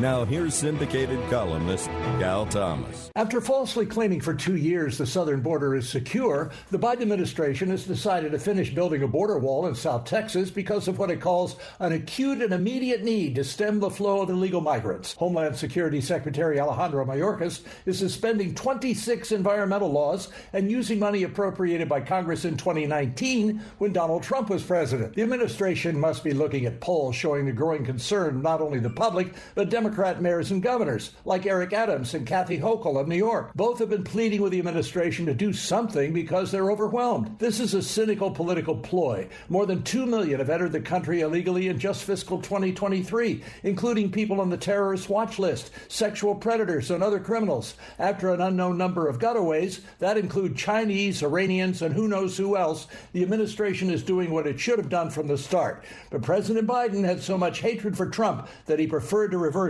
Now, here's syndicated columnist Cal Thomas. After falsely claiming for two years the southern border is secure, the Biden administration has decided to finish building a border wall in South Texas because of what it calls an acute and immediate need to stem the flow of illegal migrants. Homeland Security Secretary Alejandro Mayorkas is suspending 26 environmental laws and using money appropriated by Congress in 2019 when Donald Trump was president. The administration must be looking at polls showing the growing concern not only the public, but Democrat mayors and governors, like Eric Adams and Kathy Hochul of New York. Both have been pleading with the administration to do something because they're overwhelmed. This is a cynical political ploy. More than 2 million have entered the country illegally in just fiscal 2023, including people on the terrorist watch list, sexual predators, and other criminals. After an unknown number of gotaways, that include Chinese, Iranians, and who knows who else, the administration is doing what it should have done from the start. But President Biden had so much hatred for Trump that he preferred to reverse